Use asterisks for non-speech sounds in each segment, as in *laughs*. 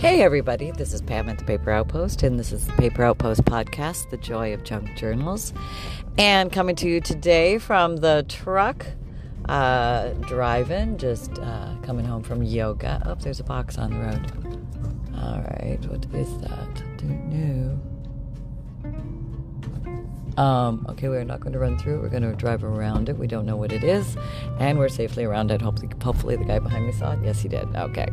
Hey everybody, this is Pam at the Paper Outpost, and this is the Paper Outpost podcast, The Joy of Junk Journals. And coming to you today from the truck, uh, driving, just uh, coming home from yoga. Oh, there's a box on the road. All right, what is that? Don't know. Um, okay, we're not going to run through it. We're going to drive around it. We don't know what it is, and we're safely around it. Hopefully, hopefully the guy behind me saw it. Yes, he did. Okay,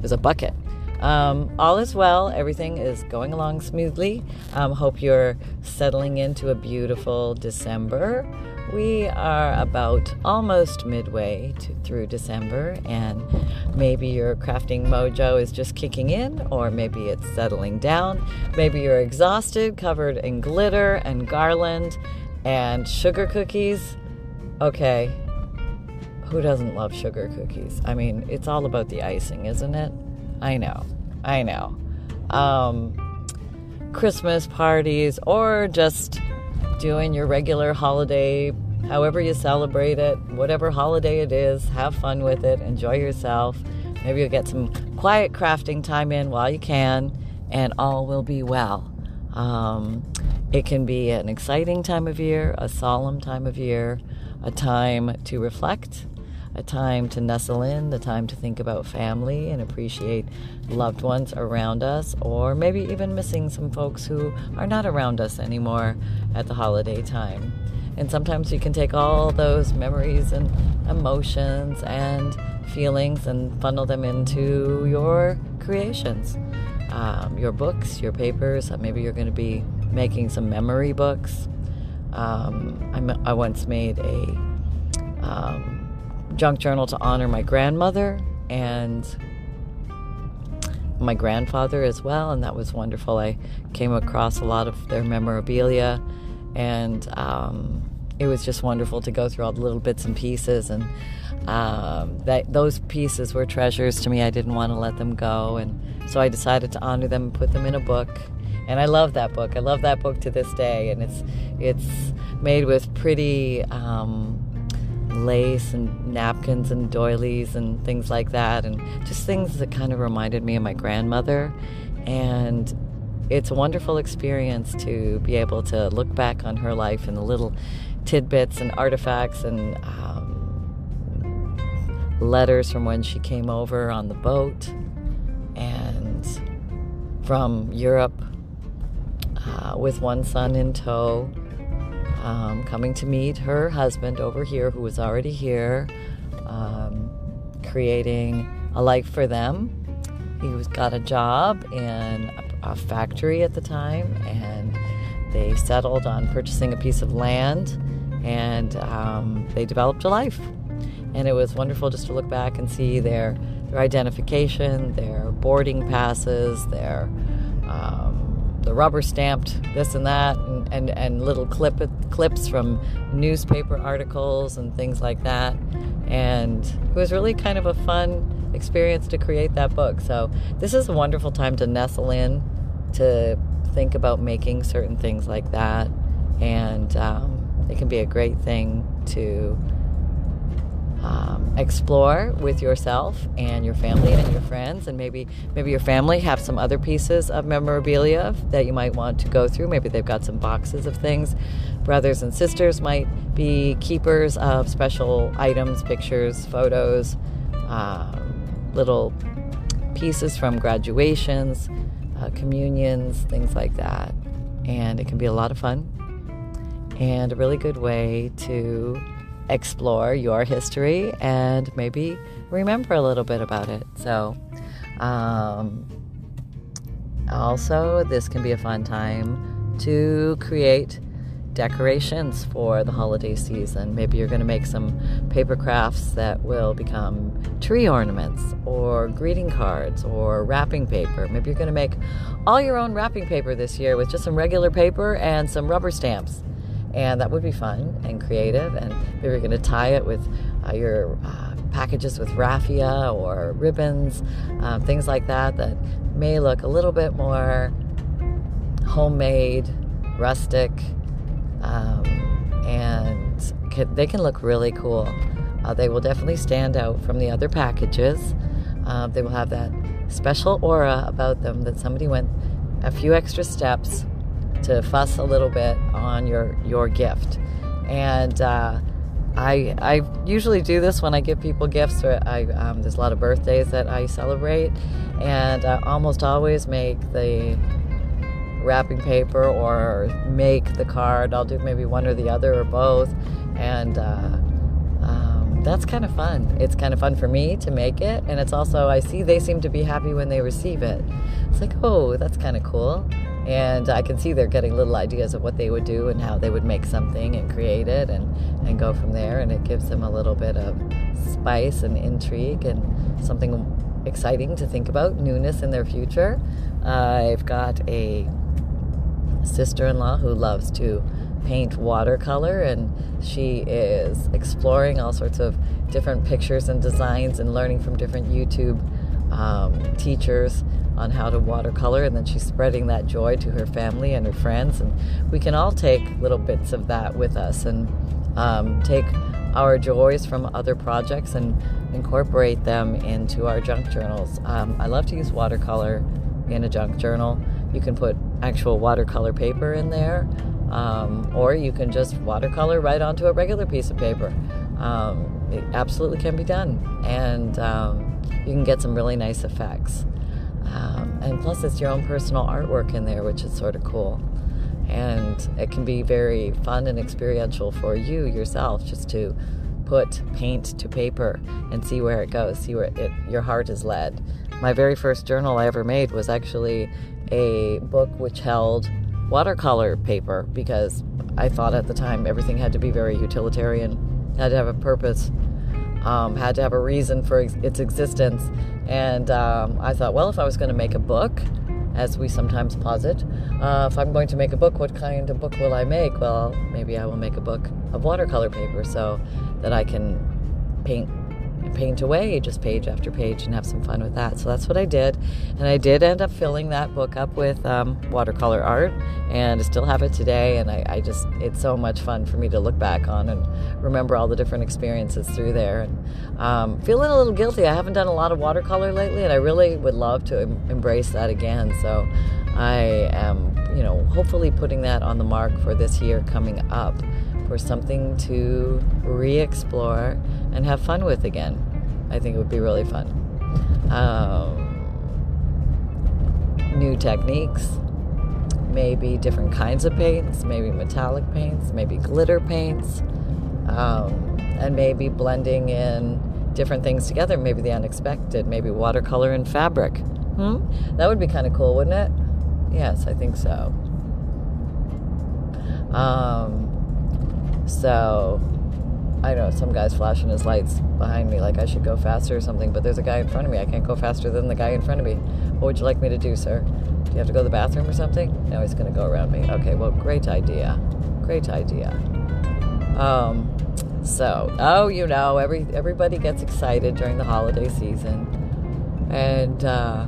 there's a bucket. Um, all is well. Everything is going along smoothly. Um, hope you're settling into a beautiful December. We are about almost midway to, through December, and maybe your crafting mojo is just kicking in, or maybe it's settling down. Maybe you're exhausted, covered in glitter and garland and sugar cookies. Okay, who doesn't love sugar cookies? I mean, it's all about the icing, isn't it? I know, I know. Um, Christmas parties or just doing your regular holiday, however you celebrate it, whatever holiday it is, have fun with it, enjoy yourself. Maybe you'll get some quiet crafting time in while you can, and all will be well. Um, it can be an exciting time of year, a solemn time of year, a time to reflect, a time to nestle in, the time to think about family and appreciate loved ones around us, or maybe even missing some folks who are not around us anymore at the holiday time. And sometimes you can take all those memories and emotions and feelings and funnel them into your creations, um, your books, your papers. Maybe you're going to be making some memory books. Um, I, I once made a um, junk journal to honor my grandmother and my grandfather as well, and that was wonderful. I came across a lot of their memorabilia, and um, it was just wonderful to go through all the little bits and pieces. And um, that those pieces were treasures to me. I didn't want to let them go, and so I decided to honor them and put them in a book. And I love that book. I love that book to this day, and it's it's made with pretty. Um, lace and napkins and doilies and things like that, and just things that kind of reminded me of my grandmother. And it's a wonderful experience to be able to look back on her life and the little tidbits and artifacts and um, letters from when she came over on the boat and from Europe uh, with one son in tow um, coming to meet her husband over here, who was already here, um, creating a life for them. He was got a job in a, a factory at the time, and they settled on purchasing a piece of land, and um, they developed a life. And it was wonderful just to look back and see their their identification, their boarding passes, their um, the rubber stamped this and that, and, and, and little clip clips from newspaper articles and things like that. And it was really kind of a fun experience to create that book. So this is a wonderful time to nestle in, to think about making certain things like that, and um, it can be a great thing to um, explore with yourself and your family and your friends and maybe maybe your family have some other pieces of memorabilia that you might want to go through maybe they've got some boxes of things brothers and sisters might be keepers of special items pictures photos um, little pieces from graduations, uh, communions, things like that. And it can be a lot of fun and a really good way to explore your history and maybe remember a little bit about it. So, um, also, this can be a fun time to create decorations for the holiday season. Maybe you're going to make some paper crafts that will become tree ornaments or greeting cards or wrapping paper. Maybe you're going to make all your own wrapping paper this year with just some regular paper and some rubber stamps. And that would be fun and creative. And maybe you're going to tie it with uh, your uh, packages with raffia or ribbons, um, things like that, that may look a little bit more homemade, rustic, um, and can, they can look really cool. Uh, they will definitely stand out from the other packages. Uh, they will have that special aura about them that somebody went a few extra steps to fuss a little bit on your your gift. And uh, I I usually do this when I give people gifts. I um, there's a lot of birthdays that I celebrate, and I almost always make the wrapping paper or make the card. I'll do maybe one or the other or both. And uh, um, that's kind of fun. It's kind of fun for me to make it. And it's also, I see they seem to be happy when they receive it. It's like, oh, that's kind of cool. And I can see they're getting little ideas of what they would do and how they would make something and create it and, and go from there. And it gives them a little bit of spice and intrigue and something exciting to think about, newness in their future. Uh, I've got a sister in law who loves to paint watercolor and she is exploring all sorts of different pictures and designs and learning from different YouTube um, teachers on how to watercolor and then she's spreading that joy to her family and her friends and we can all take little bits of that with us and um, take our joys from other projects and incorporate them into our junk journals. Um, I love to use watercolor in a junk journal. You can put actual watercolor paper in there, um, or you can just watercolor right onto a regular piece of paper. Um, it absolutely can be done, and um, you can get some really nice effects. Um, and plus, it's your own personal artwork in there, which is sort of cool. And it can be very fun and experiential for you yourself just to put paint to paper and see where it goes, see where it, your heart is led. My very first journal I ever made was actually a book which held watercolor paper because I thought at the time everything had to be very utilitarian, had to have a purpose, um, had to have a reason for ex- its existence. And um, I thought, well, if I was going to make a book, as we sometimes posit, uh, if I'm going to make a book, what kind of book will I make? Well, maybe I will make a book of watercolor paper so that I can paint paint away just page after page and have some fun with that. So that's what I did. And I did end up filling that book up with um, watercolor art and I still have it today. And I, I, just, it's so much fun for me to look back on and remember all the different experiences through there. And um, feeling a little guilty. I haven't done a lot of watercolor lately and I really would love to em- embrace that again. So I am, you know, hopefully putting that on the mark for this year coming up for something to re explore and have fun with again. I think it would be really fun. Um, new techniques, maybe different kinds of paints, maybe metallic paints, maybe glitter paints, um, and maybe blending in different things together, maybe the unexpected, maybe watercolor and fabric. Hmm? That would be kind of cool, wouldn't it? Yes, I think so. Um, so I know some guy's flashing his lights behind me like I should go faster or something, but there's a guy in front of me. I can't go faster than the guy in front of me. What would you like me to do, sir? Do you have to go to the bathroom or something? No, he's going to go around me. Okay, well, great idea. Great idea. Um, so, oh, you know, every everybody gets excited during the holiday season, and uh,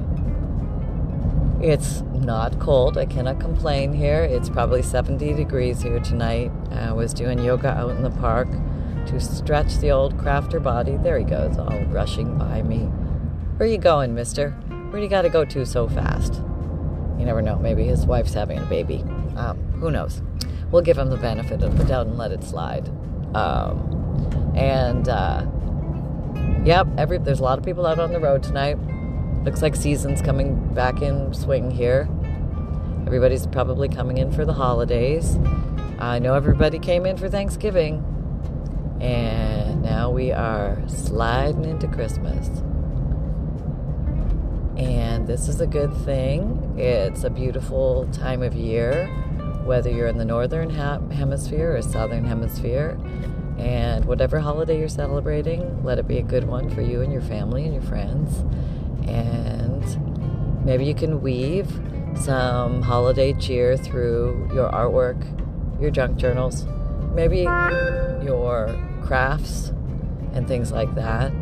it's not cold. I cannot complain here. It's probably 70 degrees here tonight. I was doing yoga out in the park to stretch the old crafter body. There he goes, all rushing by me. Where you going, mister? Where do you got to go to so fast? You never know. Maybe his wife's having a baby. Um, who knows? We'll give him the benefit of the doubt and let it slide. Um, and uh, yep, every there's a lot of people out on the road tonight. Looks like season's coming back in swing here. Everybody's probably coming in for the holidays. I know everybody came in for Thanksgiving. And now we are sliding into Christmas. And this is a good thing. It's a beautiful time of year, whether you're in the northern hemisphere or southern hemisphere. And whatever holiday you're celebrating, let it be a good one for you and your family and your friends. And maybe you can weave some holiday cheer through your artwork, your junk journals, maybe your crafts and things like that.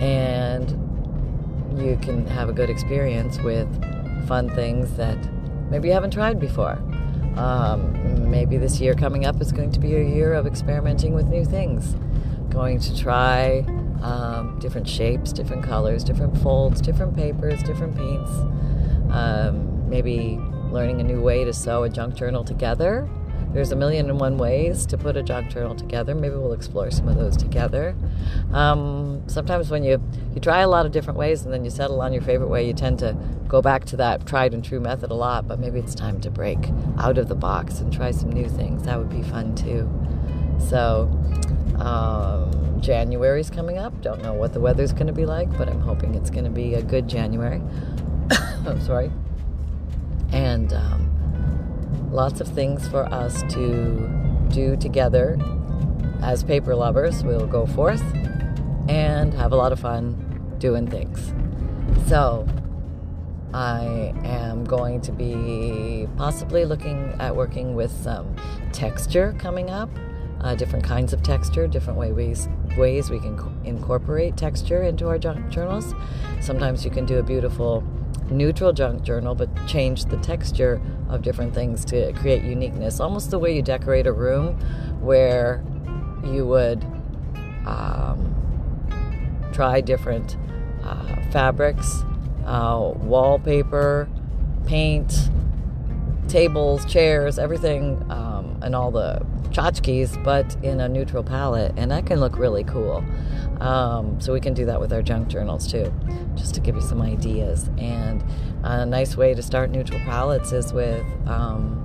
And you can have a good experience with fun things that maybe you haven't tried before. Um, maybe this year coming up is going to be a year of experimenting with new things. Going to try um, different shapes, different colors, different folds, different papers, different paints. Um, maybe learning a new way to sew a junk journal together there's a million and one ways to put a junk journal together. Maybe we'll explore some of those together. Um, sometimes when you, you try a lot of different ways and then you settle on your favorite way, you tend to go back to that tried and true method a lot, but maybe it's time to break out of the box and try some new things. That would be fun too. So, um, January's coming up. Don't know what the weather's going to be like, but I'm hoping it's going to be a good January. I'm *coughs* sorry. And um, lots of things for us to do together as paper lovers. We'll go forth and have a lot of fun doing things. So, I am going to be possibly looking at working with some texture coming up, uh, different kinds of texture, different ways ways we can co- incorporate texture into our junk journals. Sometimes you can do a beautiful neutral junk journal, but change the texture of different things to create uniqueness. Almost the way you decorate a room, where you would um, try different uh, fabrics, uh, wallpaper, paint, tables, chairs, everything, um, and all the tchotchkes, but in a neutral palette, and that can look really cool. Um, so we can do that with our junk journals too, just to give you some ideas. And a nice way to start neutral palettes is with um,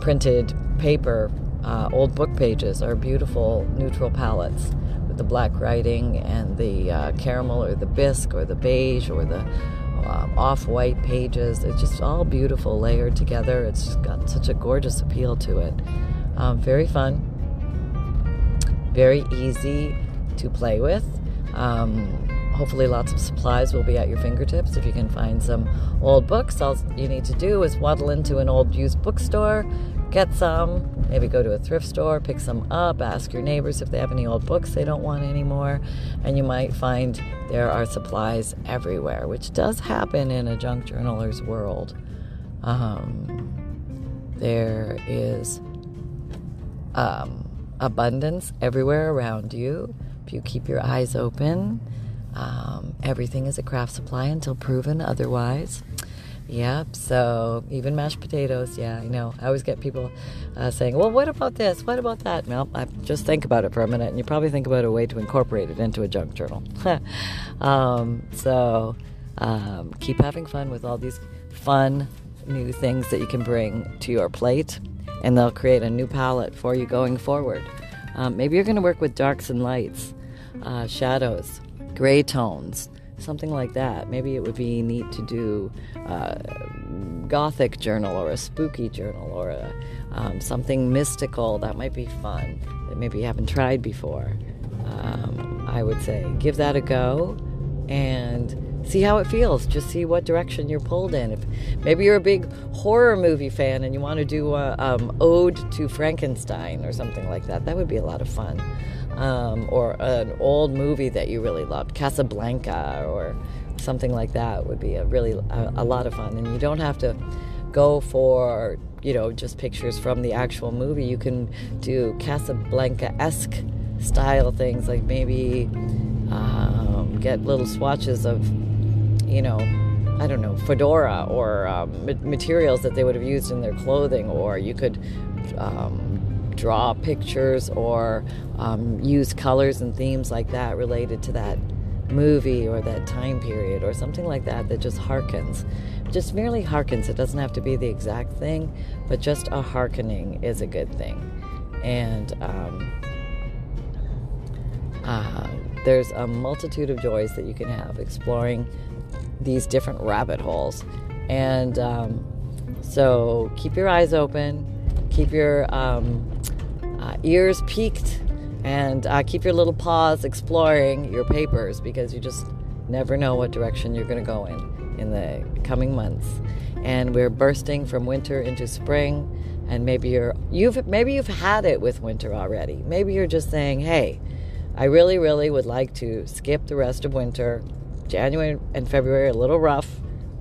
printed paper. Uh, old book pages are beautiful neutral palettes with the black writing and the uh, caramel or the bisque or the beige or the um, off-white pages. It's just all beautiful, layered together. It's got such a gorgeous appeal to it. Um, very fun, very easy to play with. Um, hopefully, lots of supplies will be at your fingertips. If you can find some old books, all you need to do is waddle into an old used bookstore, get some, maybe go to a thrift store, pick some up, ask your neighbors if they have any old books they don't want anymore, and you might find there are supplies everywhere, which does happen in a junk journaler's world. Um, there is um, abundance everywhere around you if you keep your eyes open. Um, everything is a craft supply until proven otherwise. Yep. So even mashed potatoes. Yeah, I know. I always get people uh, saying, "Well, what about this? What about that?" Well, I just think about it for a minute, and you probably think about a way to incorporate it into a junk journal. *laughs* um, so um, keep having fun with all these fun new things that you can bring to your plate, and they'll create a new palette for you going forward. Um, maybe you're going to work with darks and lights, uh, shadows, gray tones something like that. Maybe it would be neat to do a gothic journal or a spooky journal or a, um, something mystical. That might be fun that maybe you haven't tried before. Um, I would say give that a go and see how it feels. Just see what direction you're pulled in. If maybe you're a big horror movie fan and you want to do a um, ode to Frankenstein or something like that, that would be a lot of fun um, or an old movie that you really loved, Casablanca or something like that would be a really a, a lot of fun. And you don't have to go for you know just pictures from the actual movie. You can do Casablanca-esque style things, like maybe um, get little swatches of you know I don't know, fedora or um, materials that they would have used in their clothing, or you could um, draw pictures or um, use colors and themes like that related to that movie or that time period or something like that that just harkens. Just merely harkens. It doesn't have to be the exact thing, but just a harkening is a good thing. And um, uh, there's a multitude of joys that you can have exploring these different rabbit holes. And um, so keep your eyes open, keep your um, uh, ears peaked, and uh, keep your little paws exploring your papers because you just never know what direction you're going to go in in the coming months. And we're bursting from winter into spring, and maybe you're you've maybe you've had it with winter already. Maybe you're just saying, "Hey, I really, really would like to skip the rest of winter. January and February are a little rough.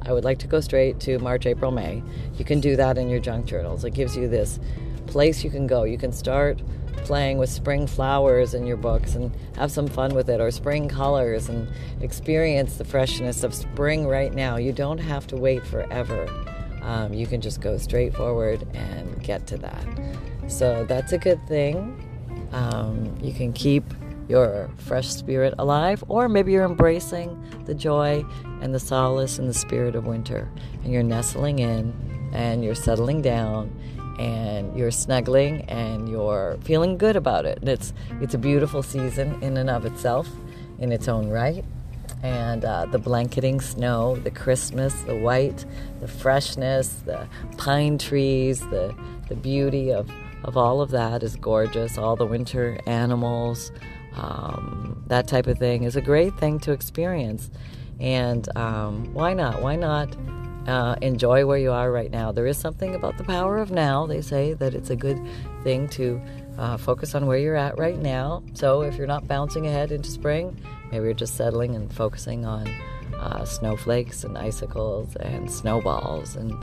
I would like to go straight to March, April, May. You can do that in your junk journals. It gives you this place you can go. You can start playing with spring flowers in your books and have some fun with it, or spring colors and experience the freshness of spring right now. You don't have to wait forever. Um, you can just go straight forward and get to that. So that's a good thing. Um, you can keep your fresh spirit alive, or maybe you're embracing the joy and the solace and the spirit of winter, and you're nestling in and you're settling down and you're snuggling and you're feeling good about it. It's it's a beautiful season in and of itself, in its own right. And uh, the blanketing snow, the Christmas, the white, the freshness, the pine trees, the the beauty of of all of that is gorgeous. All the winter animals, um, that type of thing is a great thing to experience. And um, why not? Why not uh, enjoy where you are right now? There is something about the power of now. They say that it's a good thing to uh, focus on where you're at right now. So if you're not bouncing ahead into spring, maybe you're just settling and focusing on uh, snowflakes and icicles and snowballs and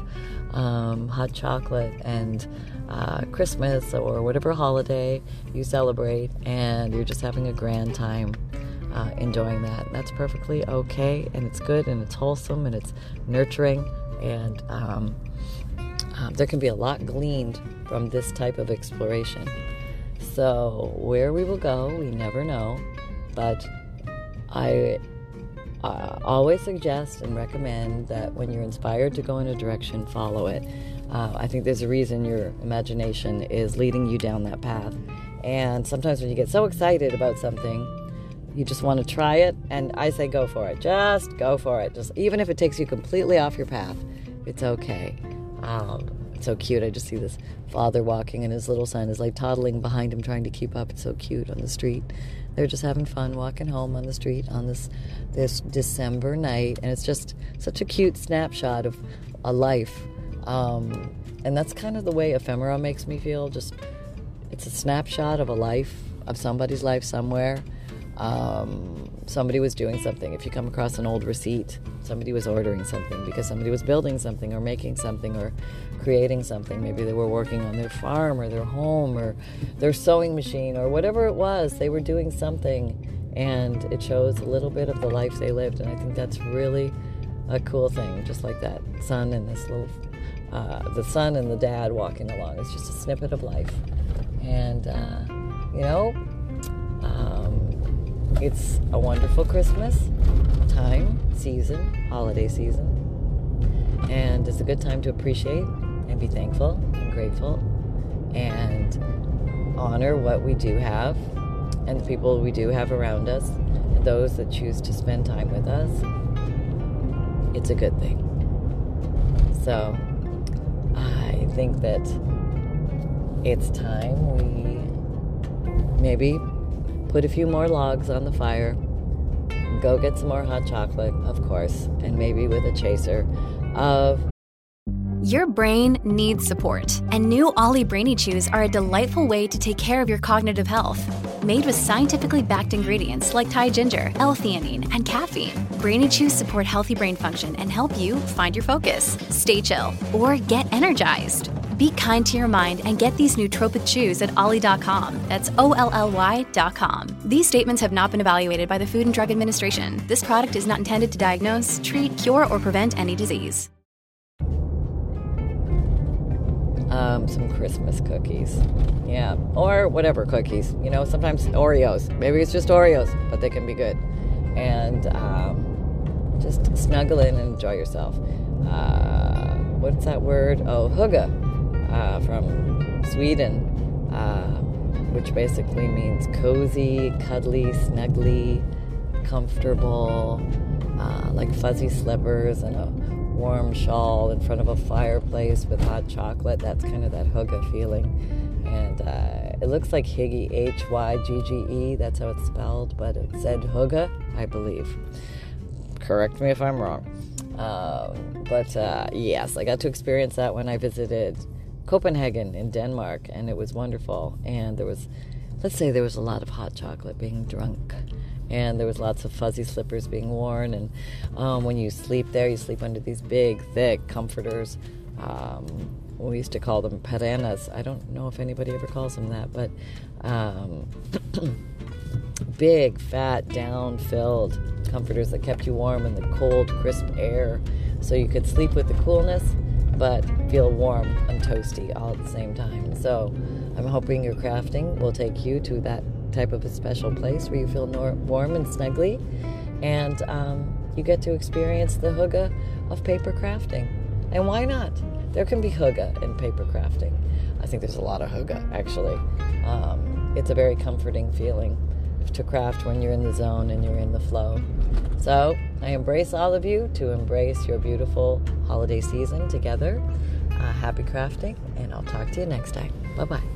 um, hot chocolate and uh, Christmas or whatever holiday you celebrate, and you're just having a grand time uh, enjoying that. That's perfectly okay, and it's good, and it's wholesome, and it's nurturing, and um, um, there can be a lot gleaned from this type of exploration. So, where we will go, we never know, but I uh, always suggest and recommend that when you're inspired to go in a direction, follow it. Uh, I think there's a reason your imagination is leading you down that path. And sometimes when you get so excited about something, you just want to try it. And I say, go for it. Just go for it. Just even if it takes you completely off your path, it's okay. Um, it's so cute. I just see this father walking, and his little son is like toddling behind him, trying to keep up. It's so cute on the street. They're just having fun walking home on the street on this this December night, and it's just such a cute snapshot of a life um, and that's kind of the way ephemera makes me feel. Just it's a snapshot of a life, of somebody's life somewhere. Um, somebody was doing something. If you come across an old receipt, somebody was ordering something because somebody was building something or making something or creating something. Maybe they were working on their farm or their home or their sewing machine or whatever it was. They were doing something and it shows a little bit of the life they lived. And I think that's really a cool thing, just like that sun and this little uh, the son and the dad walking along. It's just a snippet of life. And, uh, you know, um, it's a wonderful Christmas time, season, holiday season. And it's a good time to appreciate and be thankful and grateful and honor what we do have and the people we do have around us and those that choose to spend time with us. It's a good thing. So, I think that it's time we maybe put a few more logs on the fire, go get some more hot chocolate, of course, and maybe with a chaser of. Your brain needs support, and new OLLY Brainy Chews are a delightful way to take care of your cognitive health. Made with scientifically backed ingredients like Thai ginger, L-theanine, and caffeine, Brainy Chews support healthy brain function and help you find your focus, stay chill, or get energized. Be kind to your mind and get these nootropic chews at olly.com. That's O L L Y.com. These statements have not been evaluated by the Food and Drug Administration. This product is not intended to diagnose, treat, cure, or prevent any disease. um, some Christmas cookies. Yeah, or whatever cookies. You know, sometimes Oreos. Maybe it's just Oreos, but they can be good. And um, just snuggle in and enjoy yourself. Uh, what's that word? Oh, hygge uh, from Sweden, uh, which basically means cozy, cuddly, snuggly, comfortable, uh, like fuzzy slippers and a warm shawl in front of a fireplace with hot chocolate. That's kind of that hygge feeling. And uh, it looks like Higgy, H Y G G E. That's how it's spelled, but it said hygge, I believe. Correct me if I'm wrong. Um, but uh, yes, I got to experience that when I visited Copenhagen in Denmark, and it was wonderful. And there was, let's say, there was a lot of hot chocolate being drunk and there was lots of fuzzy slippers being worn. And um, when you sleep there, you sleep under these big, thick comforters. Um, we used to call them perenas. I don't know if anybody ever calls them that, but um, *clears throat* big, fat, down-filled comforters that kept you warm in the cold, crisp air, so you could sleep with the coolness but feel warm and toasty all at the same time. So I'm hoping your crafting will take you to that type of a special place where you feel nor- warm and snuggly, and um, you get to experience the hygge of paper crafting. And why not? There can be hygge in paper crafting. I think there's a lot of hygge, actually. Um, it's a very comforting feeling to craft when you're in the zone and you're in the flow. So I embrace all of you to embrace your beautiful holiday season together. Uh, happy crafting, and I'll talk to you next time. Bye bye.